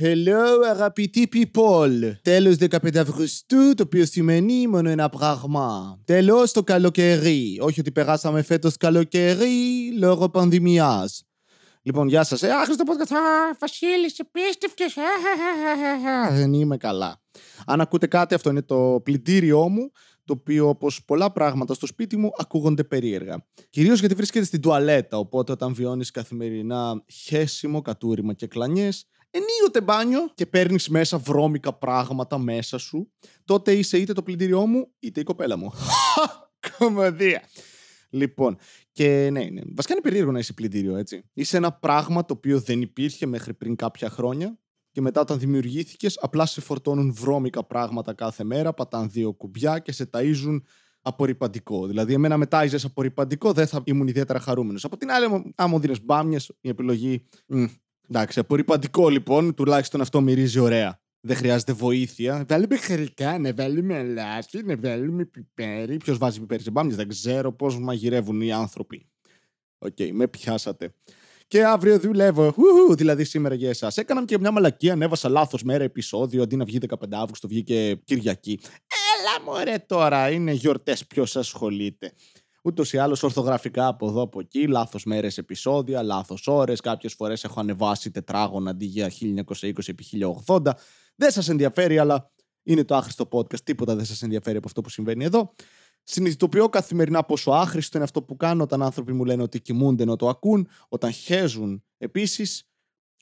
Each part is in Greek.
Hello αγαπητοί people. Τέλος 15 Αυγουστού, το οποίο σημαίνει μόνο ένα πράγμα. Τέλος το καλοκαίρι. Όχι ότι περάσαμε φέτος καλοκαίρι λόγω πανδημιάς. Λοιπόν, γεια σας. Ε, άχρηστο podcast. Α, Βασίλης, επίστευτες. Ε, ε, ε, ε, Δεν είμαι καλά. Αν ακούτε κάτι, αυτό είναι το πλυντήριό μου, το οποίο όπως πολλά πράγματα στο σπίτι μου ακούγονται περίεργα. Κυρίως γιατί βρίσκεται στην τουαλέτα, οπότε όταν βιώνεις καθημερινά χέσιμο, κατούριμα και κλανιές, ενίοτε μπάνιο και παίρνεις μέσα βρώμικα πράγματα μέσα σου, τότε είσαι είτε το πλυντήριό μου, είτε η κοπέλα μου. Κομμωδία. Λοιπόν, και ναι, ναι. Βασικά είναι περίεργο να είσαι πλυντήριο, έτσι. Είσαι ένα πράγμα το οποίο δεν υπήρχε μέχρι πριν κάποια χρόνια και μετά όταν δημιουργήθηκες απλά σε φορτώνουν βρώμικα πράγματα κάθε μέρα, πατάν δύο κουμπιά και σε ταΐζουν απορριπαντικό. Δηλαδή, εμένα μετά τάιζες απορριπαντικό δεν θα ήμουν ιδιαίτερα χαρούμενος. Από την άλλη, άμα μου δίνεις μπάμιες, η επιλογή... Μ, εντάξει, απορριπαντικό λοιπόν, τουλάχιστον αυτό μυρίζει ωραία. Δεν χρειάζεται βοήθεια. Βάλουμε χαρικά, να βάλουμε αλάτι, να βάλουμε πιπέρι. Ποιος βάζει πιπέρι σε μπάμιες, δεν ξέρω πώς μαγειρεύουν οι άνθρωποι. Οκ, με πιάσατε. Και αύριο δουλεύω. Ουου, δηλαδή σήμερα για εσάς. Έκανα και μια μαλακία, ανέβασα λάθος μέρα επεισόδιο. Αντί να βγει 15 Αύγουστο, βγήκε Κυριακή. Έλα μωρέ τώρα, είναι γιορτές, ποιος ασχολείται. Ούτως ή άλλως ορθογραφικά από εδώ από εκεί, λάθος μέρες επεισόδια, λάθος ώρες. Κάποιες φορές έχω ανεβάσει τετράγωνα αντί για 1920 επί 1080. Δεν σας ενδιαφέρει, αλλά είναι το άχρηστο podcast. Τίποτα δεν σας ενδιαφέρει από αυτό που συμβαίνει εδώ. Συνειδητοποιώ καθημερινά πόσο άχρηστο είναι αυτό που κάνω όταν άνθρωποι μου λένε ότι κοιμούνται ενώ το ακούν, όταν χέζουν επίσης.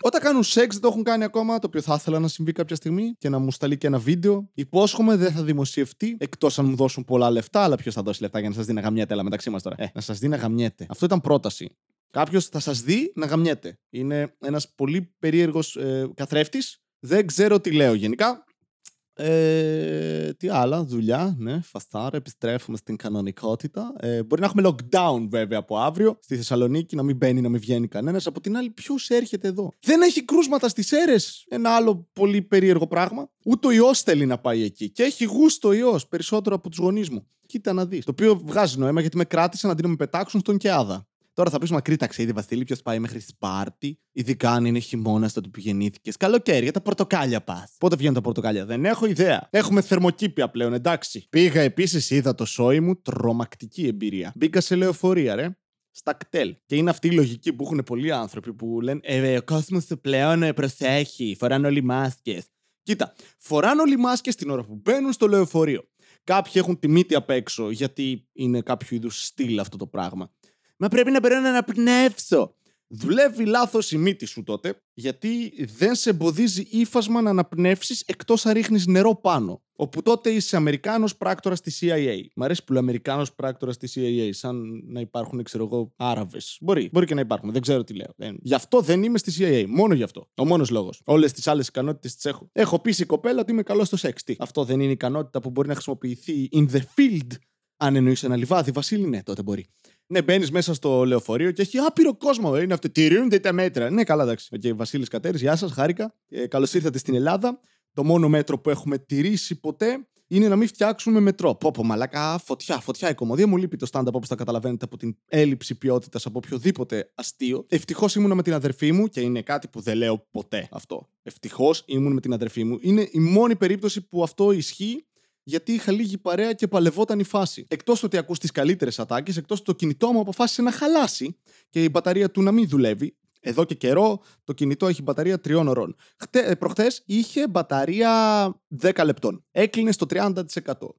Όταν κάνουν σεξ δεν το έχουν κάνει ακόμα, το οποίο θα ήθελα να συμβεί κάποια στιγμή και να μου σταλεί και ένα βίντεο. Υπόσχομαι δεν θα δημοσιευτεί, εκτός αν μου δώσουν πολλά λεφτά. Αλλά ποιος θα δώσει λεφτά για να σας δει να γαμιέται, αλλά μεταξύ μας τώρα. Ε, να σας δει να γαμιέται. Αυτό ήταν πρόταση. Κάποιος θα σας δει να γαμιέται. Είναι ένας πολύ περίεργος ε, καθρέφτης. Δεν ξέρω τι λέω γενικά. Ε, τι άλλα, δουλειά, ναι, φαστάρ, επιστρέφουμε στην κανονικότητα. Ε, μπορεί να έχουμε lockdown βέβαια από αύριο στη Θεσσαλονίκη, να μην μπαίνει, να μην βγαίνει κανένας. Από την άλλη, ποιος έρχεται εδώ; Δεν έχει κρούσματα στις αίρες. Ένα άλλο πολύ περίεργο πράγμα. Ούτε ο ιό θέλει να πάει εκεί. Και έχει γούστο ιό περισσότερο από τους γονείς μου. Κοίτα να δεις. Το οποίο βγάζει νόημα γιατί με κράτησαν αντί να με πετάξουν στον Κεάδα. Τώρα θα πει μακρύ ταξίδι, Βασίλη, ποιος πάει μέχρι Σπάρτη, ειδικά αν είναι χειμώνας τότε που γεννήθηκες. Καλοκαίρι, για τα πορτοκάλια πας. Πότε βγαίνουν τα πορτοκάλια, δεν έχω ιδέα. Έχουμε θερμοκήπια πλέον, εντάξει. Πήγα επίσης, είδα το σόι μου, τρομακτική εμπειρία. Μπήκα σε λεωφορεία, ρε στα κτέλ. Και είναι αυτή η λογική που έχουν πολλοί άνθρωποι που λένε Ε, ο κόσμος του πλέον ε, προσέχει, φοράνε όλοι μάσκες. Κοίτα, φοράνε όλοι μάσκες την ώρα που μπαίνουν στο λεωφορείο. Κάποιοι έχουν τη μύτη απ' έξω, γιατί είναι κάποιο είδους στυλ αυτό το πράγμα. Μα πρέπει να περνάω να αναπνεύσω. Δουλεύει λάθος η μύτη σου τότε, γιατί δεν σε εμποδίζει ύφασμα να αναπνεύσεις εκτός αν ρίχνεις νερό πάνω. Όπου τότε είσαι Αμερικάνος πράκτορας στη CIA. Μ' αρέσει που λέω Αμερικάνος πράκτορας στη CIA, σαν να υπάρχουν, ξέρω εγώ, Άραβες. Μπορεί, μπορεί και να υπάρχουν, δεν ξέρω τι λέω. Δεν... Γι' αυτό δεν είμαι στη CIA. Μόνο γι' αυτό. Ο μόνος λόγος. Όλες τις άλλες ικανότητες τις έχω. Έχω πει η κοπέλα ότι είμαι καλός στο σεξ. Τι. Αυτό δεν είναι ικανότητα που μπορεί να χρησιμοποιηθεί in the field. Αν εννοείς ένα λιβάδι, Βασίλη, ναι, τότε μπορεί. Ναι, μπαίνεις μέσα στο λεωφορείο και έχει άπειρο κόσμο. Ε, είναι αυτό. Τηρούνται τα μέτρα. Ναι, καλά, εντάξει. Okay, Βασίλης Κατέρης, γεια σας, χάρηκα. Ε, Καλώς ήρθατε στην Ελλάδα. Το μόνο μέτρο που έχουμε τηρήσει ποτέ είναι να μην φτιάξουμε μετρό. Πω, πω, μαλάκα, φωτιά, φωτιά η κομμωδία. Μου λείπει το stand-up όπως τα καταλαβαίνετε από την έλλειψη ποιότητας από οποιοδήποτε αστείο. Ευτυχώς ήμουν με την αδερφή μου και είναι κάτι που δεν λέω ποτέ αυτό. Ευτυχώς ήμουν με την αδερφή μου. Είναι η μόνη περίπτωση που αυτό ισχύει γιατί είχα λίγη παρέα και παλευόταν η φάση. Εκτός ότι ακούς τις καλύτερες ατάκες, εκτός το κινητό μου αποφάσισε να χαλάσει και η μπαταρία του να μην δουλεύει. Εδώ και καιρό το κινητό έχει μπαταρία τριών ωρών. Χτε, Προχθές είχε μπαταρία 10 λεπτών. Έκλεινε στο 30%.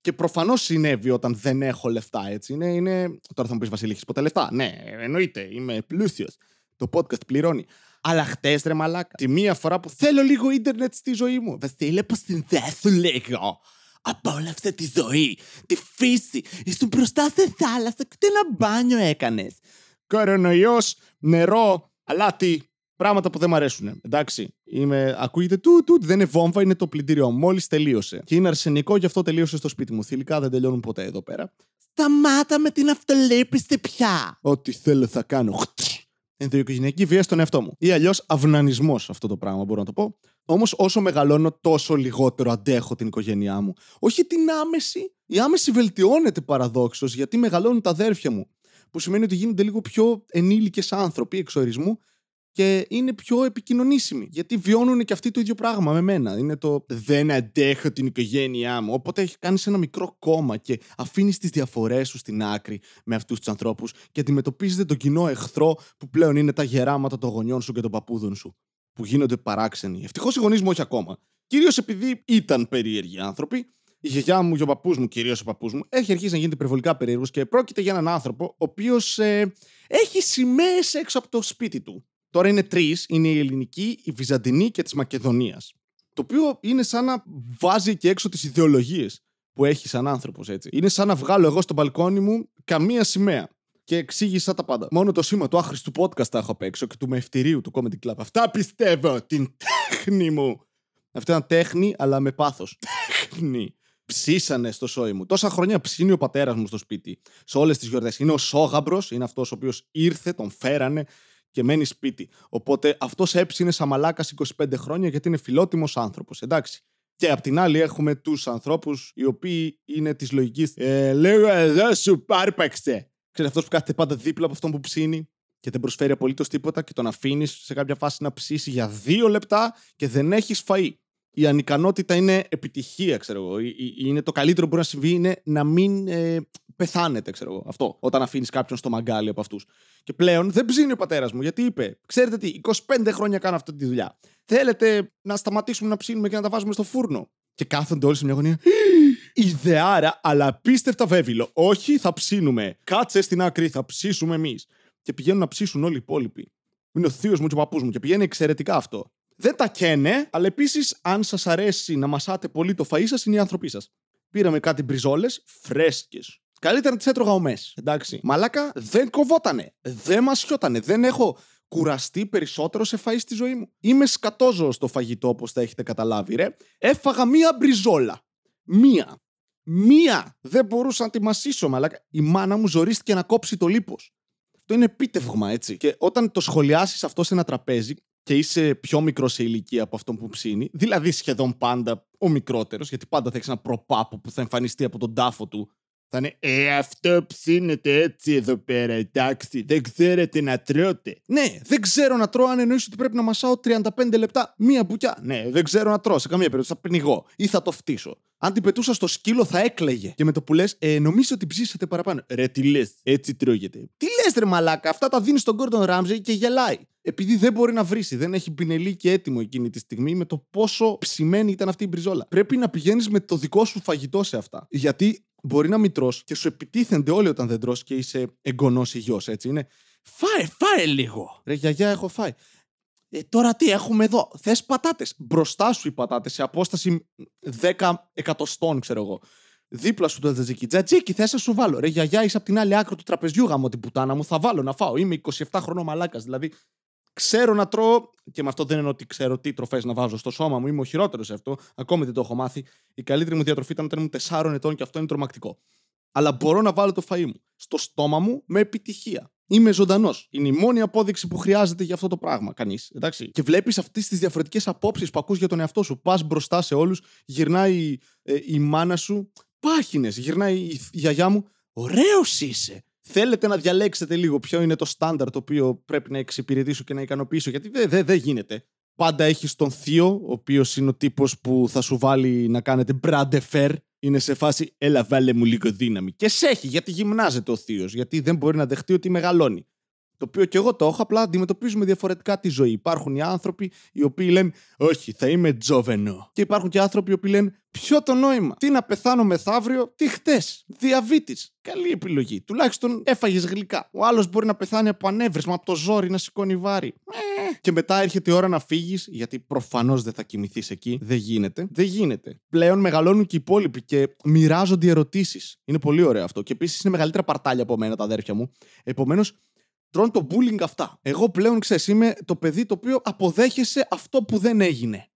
Και προφανώς συνέβη όταν δεν έχω λεφτά, έτσι. Είναι, είναι... Τώρα θα μου πεις Βασίλη, έχει ποτέ λεφτά; Ναι, εννοείται, είμαι πλούσιος. Το podcast πληρώνει. Αλλά χτες ρε μαλάκα, τη μία φορά που θέλω λίγο ίντερνετ στη ζωή μου. Βασίλη, πώ συνδέσου λίγο απόλαυσε τη ζωή, τη φύση. Ήσουν μπροστά σε θάλασσα και τι ένα μπάνιο έκανες. Κορονοϊός, νερό, αλάτι, πράγματα που δεν μου αρέσουν. Εντάξει. Είμαι, ακούγεται του, του, δεν είναι βόμβα, είναι το πλυντήριό Μόλις τελείωσε. Και είναι αρσενικό, γι' αυτό τελείωσε στο σπίτι μου. Θηλυκά δεν τελειώνουν ποτέ εδώ πέρα. Σταμάτα με την αυτολύπηση πια. Ό,τι θέλω θα κάνω ενδοοικογενειακή βία στον εαυτό μου. Ή αλλιώς αυνανισμός αυτό το πράγμα, μπορώ να το πω. Όμως, όσο μεγαλώνω, τόσο λιγότερο αντέχω την οικογένειά μου. Όχι την άμεση. Η άμεση βελτιώνεται παραδόξως γιατί μεγαλώνουν τα αδέρφια μου. Που σημαίνει ότι γίνονται λίγο πιο ενήλικες άνθρωποι εξορισμού και είναι πιο επικοινωνήσιμοι. Γιατί βιώνουν και αυτοί το ίδιο πράγμα με μένα. Είναι το δεν αντέχω την οικογένειά μου. Οπότε έχει κάνει ένα μικρό κόμμα και αφήνεις τις διαφορές σου στην άκρη με αυτούς τους ανθρώπους και αντιμετωπίζετε τον κοινό εχθρό που πλέον είναι τα γεράματα των γονιών σου και των παππούδων σου. Που γίνονται παράξενοι. Ευτυχώς οι γονείς μου όχι ακόμα. Κυρίως επειδή ήταν περίεργοι άνθρωποι η γιαγιά μου και ο παππούς μου, κυρίως ο παππούς μου, έχει αρχίσει να γίνεται υπερβολικά περίεργος και πρόκειται για έναν άνθρωπο ο οποίος ε, έχει σημαίες έξω από το σπίτι του. Τώρα είναι τρεις: είναι η ελληνική, η βυζαντινή και της Μακεδονίας. Το οποίο είναι σαν να βάζει και έξω τις ιδεολογίες που έχει σαν άνθρωπος, έτσι. Είναι σαν να βγάλω εγώ στο μπαλκόνι μου καμία σημαία. Και εξήγησα τα πάντα. Μόνο το σήμα του άχρηστου podcast τα έχω απ' έξω και του μευτηρίου του Comedy Club. Αυτά πιστεύω! Την τέχνη μου! Αυτό ήταν τέχνη, αλλά με πάθος. Τέχνη ψήσανε στο σόι μου. Τόσα χρόνια ψήνει ο πατέρας μου στο σπίτι. Σε όλες τις γιορτές. Είναι ο Σόγαμπρος, είναι αυτός ο οποίος ήρθε, τον φέρανε και μένει σπίτι. Οπότε αυτός έψινε σαν μαλάκας 25 χρόνια γιατί είναι φιλότιμος άνθρωπος. Εντάξει. Και απ' την άλλη έχουμε τους ανθρώπους οι οποίοι είναι της λογικής. Ε, λέω εδώ σου πάρπαξε. Ξέρετε αυτός που κάθεται πάντα δίπλα από αυτόν που ψήνει και δεν προσφέρει απολύτως τίποτα και τον αφήνεις σε κάποια φάση να ψήσει για δύο λεπτά και δεν έχεις φαΐ η ανικανότητα είναι επιτυχία, ξέρω εγώ. Είναι το καλύτερο που μπορεί να συμβεί είναι να μην ε, πεθάνετε, ξέρω εγώ. Αυτό, όταν αφήνεις κάποιον στο μαγκάλι από αυτούς. Και πλέον δεν ψήνει ο πατέρας μου, γιατί είπε: Ξέρετε τι, 25 χρόνια κάνω αυτή τη δουλειά. Θέλετε να σταματήσουμε να ψήνουμε και να τα βάζουμε στο φούρνο. Και κάθονται όλοι σε μια γωνία. Ιδεάρα, αλλά απίστευτα βέβαιλο. Όχι, θα ψήνουμε. Κάτσε στην άκρη, θα ψήσουμε εμείς. Και πηγαίνουν να ψήσουν όλοι οι υπόλοιποι. Είναι ο θείος μου και ο παππούς μου και πηγαίνει εξαιρετικά αυτό. Δεν τα καίνε, αλλά επίσης, αν σας αρέσει να μασάτε πολύ το φαΐ σας, είναι οι άνθρωποι σας. Πήραμε κάτι μπριζόλες, φρέσκες. Καλύτερα να τις έτρωγα ομές. Εντάξει. Μαλάκα δεν κοβότανε. Δεν μασιότανε. Δεν έχω κουραστεί περισσότερο σε φαΐ στη ζωή μου. Είμαι σκατόζω στο φαγητό, όπως θα έχετε καταλάβει, ρε. Έφαγα μία μπριζόλα. Μία. Μία. Δεν μπορούσα να τη μασίσω, μαλάκα. Η μάνα μου ζορίστηκε να κόψει το λίπος. Αυτό είναι επίτευγμα, έτσι. Και όταν το σχολιάσεις αυτό σε ένα τραπέζι, και είσαι πιο μικρό σε ηλικία από αυτόν που ψήνει, δηλαδή σχεδόν πάντα ο μικρότερος, γιατί πάντα θα έχεις ένα προπάπο που θα εμφανιστεί από τον τάφο του. Θα είναι Ε, αυτό ψήνεται έτσι εδώ πέρα, εντάξει. Δεν ξέρετε να τρώτε. Ναι, δεν ξέρω να τρώω αν εννοείς ότι πρέπει να μασάω 35 λεπτά μία μπουκιά. Ναι, δεν ξέρω να τρώω. Σε καμία περίπτωση θα πνιγώ ή θα το φτύσω. Αν την πετούσα στο σκύλο θα έκλαιγε. Και με το που λες, ε, νομίζω ότι ψήσατε παραπάνω. Ρε, τι λες, έτσι τρώγεται. Τι λες, ρε μαλάκα, αυτά τα δίνεις στον Gordon Ramsay και γελάει. Επειδή δεν μπορεί να βρει, δεν έχει πινελί και έτοιμο εκείνη τη στιγμή με το πόσο ψημένη ήταν αυτή η μπριζόλα. Πρέπει να πηγαίνεις με το δικό σου φαγητό σε αυτά. Γιατί μπορεί να μην τρως και σου επιτίθενται όλοι όταν δεν τρως και είσαι εγγονός ή γιος, έτσι είναι. Φάε, φάε λίγο. Ρε γιαγιά, έχω φάει. Ε, τώρα τι έχουμε εδώ; Θες πατάτες; Μπροστά σου οι πατάτες σε απόσταση 10 εκατοστών, ξέρω εγώ. Δίπλα σου το τζατζίκι. Τζατζίκι, θες να σου βάλω. Ρε γιαγιά, είσαι από την άλλη άκρη του τραπεζιού γάμο την πουτάνα μου. Θα βάλω να φάω. Είμαι 27 χρονών μαλάκας. Δηλαδή, ξέρω να τρώω. Και με αυτό δεν εννοώ ότι ξέρω τι τροφές να βάζω στο σώμα μου. Είμαι ο χειρότερος σε αυτό. Ακόμη δεν το έχω μάθει. Η καλύτερη μου διατροφή ήταν όταν ήμουν 4 ετών και αυτό είναι τρομακτικό. Αλλά μπορώ να βάλω το φαΐ μου στο στόμα μου με επιτυχία. Είμαι ζωντανός. Είναι η μόνη απόδειξη που χρειάζεται για αυτό το πράγμα. Κανείς. Και βλέπεις αυτές τις διαφορετικές απόψεις που ακούς για τον εαυτό σου. Πας μπροστά σε όλους, γυρνάει ε, η μάνα σου. Πάχινες. Γυρνάει η, η γιαγιά μου. Ωραίος είσαι. Θέλετε να διαλέξετε λίγο ποιο είναι το στάνταρ το οποίο πρέπει να εξυπηρετήσω και να ικανοποιήσω. Γιατί δεν δε, δε γίνεται. Πάντα έχεις τον θείο, ο οποίος είναι ο τύπος που θα σου βάλει να κάνετε μπραντεφέρ είναι σε φάση έλα βάλε μου λίγο δύναμη. Και σε έχει γιατί γυμνάζεται ο θείος, γιατί δεν μπορεί να δεχτεί ότι μεγαλώνει. Το οποίο και εγώ το έχω, απλά αντιμετωπίζουμε διαφορετικά τη ζωή. Υπάρχουν οι άνθρωποι οι οποίοι λένε Όχι, θα είμαι τζόβενο. Και υπάρχουν και άνθρωποι οι οποίοι λένε Ποιο το νόημα; Τι να πεθάνω μεθαύριο, τι χτες; Διαβήτης. Καλή επιλογή. Τουλάχιστον έφαγες γλυκά. Ο άλλος μπορεί να πεθάνει από ανέβρισμα, από το ζόρι να σηκώνει βάρη. Ε. Και μετά έρχεται η ώρα να φύγεις, γιατί προφανώς δεν θα κοιμηθείς εκεί. Δεν γίνεται. Δεν γίνεται. Πλέον μεγαλώνουν και οι υπόλοιποι και μοιράζονται ερωτήσεις. Είναι πολύ ωραίο αυτό. Και επίσης είναι μεγαλύτερα παρτάλια από μένα τα αδέρφια μου. Επομένως, τρώνε το bullying αυτά. Εγώ πλέον ξέρεις, είμαι το παιδί το οποίο αποδέχεσαι αυτό που δεν έγινε.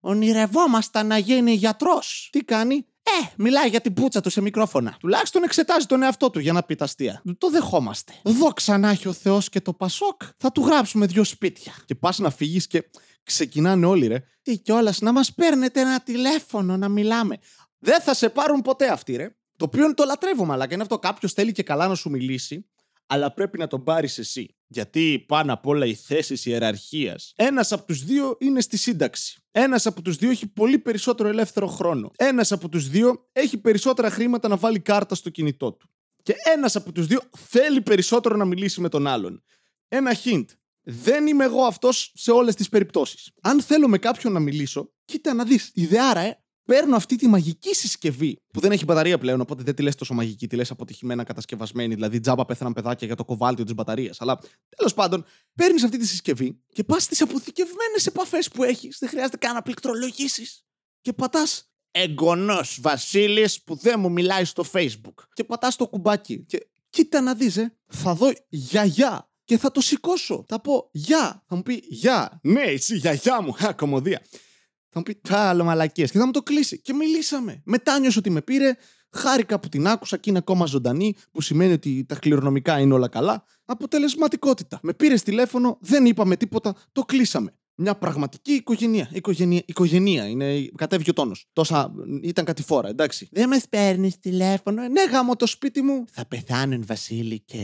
Ονειρευόμασταν να γίνει γιατρός. Τι κάνει, ε, μιλάει για την πούτσα του σε μικρόφωνα. Τουλάχιστον εξετάζει τον εαυτό του για να πει τα αστεία. Το δεχόμαστε. Δόξα να έχει ο Θεός και το Πασόκ. Θα του γράψουμε δύο σπίτια. Και πας να φύγεις και ξεκινάνε όλοι, ρε. Τι κιόλας, να μας παίρνετε ένα τηλέφωνο να μιλάμε. Δεν θα σε πάρουν ποτέ αυτοί, ρε. Το οποίο το λατρεύω, μαλάκα. Είναι αυτό κάποιος θέλει και καλά να σου μιλήσει, αλλά πρέπει να τον πάρεις εσύ. Γιατί πάνω απ' όλα οι θέσεις ιεραρχίας. Ένας από τους δύο είναι στη σύνταξη. Ένας από τους δύο έχει πολύ περισσότερο ελεύθερο χρόνο. Ένας από τους δύο έχει περισσότερα χρήματα να βάλει κάρτα στο κινητό του. Και ένας από τους δύο θέλει περισσότερο να μιλήσει με τον άλλον. Ένα hint. Δεν είμαι εγώ αυτός σε όλες τις περιπτώσεις. Αν θέλω με κάποιον να μιλήσω, κοίτα να δεις. Ιδεάρα, ε παίρνω αυτή τη μαγική συσκευή που δεν έχει μπαταρία πλέον, οπότε δεν τη λες τόσο μαγική, τη λες αποτυχημένα κατασκευασμένη, δηλαδή τζάμπα πέθαναν παιδάκια για το κοβάλτιο της μπαταρίας. Αλλά τέλος πάντων, παίρνεις αυτή τη συσκευή και πας στις αποθηκευμένες επαφές που έχεις, δεν χρειάζεται καν να πληκτρολογήσεις. Και πατάς εγγονός Βασίλης που δεν μου μιλάει στο Facebook. Και πατάς το κουμπάκι. Και κοίτα να δεις, ε, θα δω γιαγιά και θα το σηκώσω. Θα πω γεια. Θα μου πει γεια. Ναι, εσύ γιαγιά μου. Α, θα μου πει τα άλλο μαλακίες και θα μου το κλείσει. Και μιλήσαμε. Μετά νιώσω ότι με πήρε, χάρηκα που την άκουσα και είναι ακόμα ζωντανή, που σημαίνει ότι τα κληρονομικά είναι όλα καλά. Αποτελεσματικότητα. Με πήρε τηλέφωνο, δεν είπαμε τίποτα, το κλείσαμε. Μια πραγματική οικογένεια. Οικογένεια, οικογένεια. είναι, κατέβηκε ο τόνος. Τόσα ήταν κατηφόρα, εντάξει. Δεν με παίρνεις τηλέφωνο. Ναι, γάμο το σπίτι μου. Θα πεθάνουν, Βασίλη, και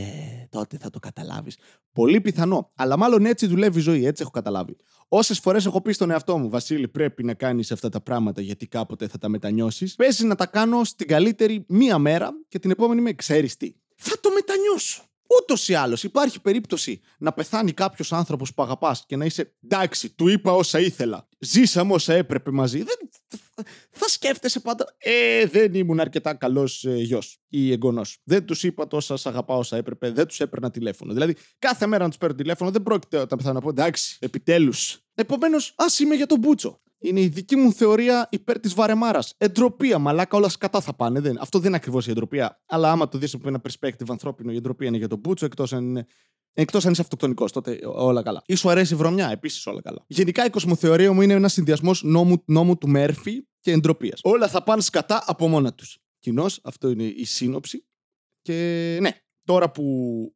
τότε θα το καταλάβεις. Πολύ πιθανό. Αλλά μάλλον έτσι δουλεύει η ζωή, έτσι έχω καταλάβει. Όσες φορές έχω πει στον εαυτό μου, Βασίλη, πρέπει να κάνεις αυτά τα πράγματα γιατί κάποτε θα τα μετανιώσεις. Παίζει να τα κάνω στην καλύτερη μία μέρα και την επόμενη με ξέρεις τι. Θα το μετανιώσω. Ούτως ή άλλως υπάρχει περίπτωση να πεθάνει κάποιος άνθρωπος που αγαπάς και να είσαι εντάξει, του είπα όσα ήθελα. Ζήσαμε όσα έπρεπε μαζί. Δεν... Θα σκέφτεσαι πάντα. Ε, δεν ήμουν αρκετά καλός ε, γιος ή εγγονός. Δεν τους είπα τόσα σ' αγαπάω όσα έπρεπε. Δεν τους έπαιρνα τηλέφωνο. Δηλαδή, κάθε μέρα να τους παίρνω τηλέφωνο δεν πρόκειται όταν πεθάνω να πω εντάξει, επιτέλους. Επομένως, ας είμαι για τον Μπούτσο. Είναι η δική μου θεωρία υπέρ της βαρεμάρας. Εντροπία, μαλάκα, όλα σκατά θα πάνε. Δεν. Αυτό δεν είναι ακριβώς η εντροπία. Αλλά άμα το δεις από ένα perspective ανθρώπινο, η εντροπία είναι για τον Μπούτσο, εκτός αν είναι. Εκτός αν είσαι αυτοκτονικός, τότε όλα καλά. Ή σου αρέσει η βρωμιά, επίσης όλα καλά. Γενικά η κοσμοθεωρία μου είναι ένας συνδυασμός νόμου, νόμου του Μέρφυ και εντροπίας. Όλα θα πάνε σκατά από μόνα τους. Κοινώς, αυτό είναι η σύνοψη. Και ναι, τώρα που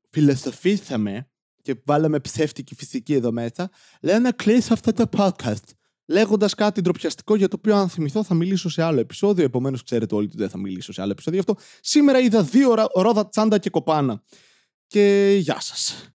φιλοσοφήσαμε και βάλαμε ψεύτικη φυσική εδώ μέσα, λέω να κλείσω αυτό το podcast λέγοντας κάτι ντροπιαστικό για το οποίο, αν θυμηθώ, θα μιλήσω σε άλλο επεισόδιο. Επομένως, ξέρετε όλοι ότι δεν θα μιλήσω σε άλλο επεισόδιο. Αυτό σήμερα είδα δύο ρόδα τσάντα και κοπάνα. Και γεια σας.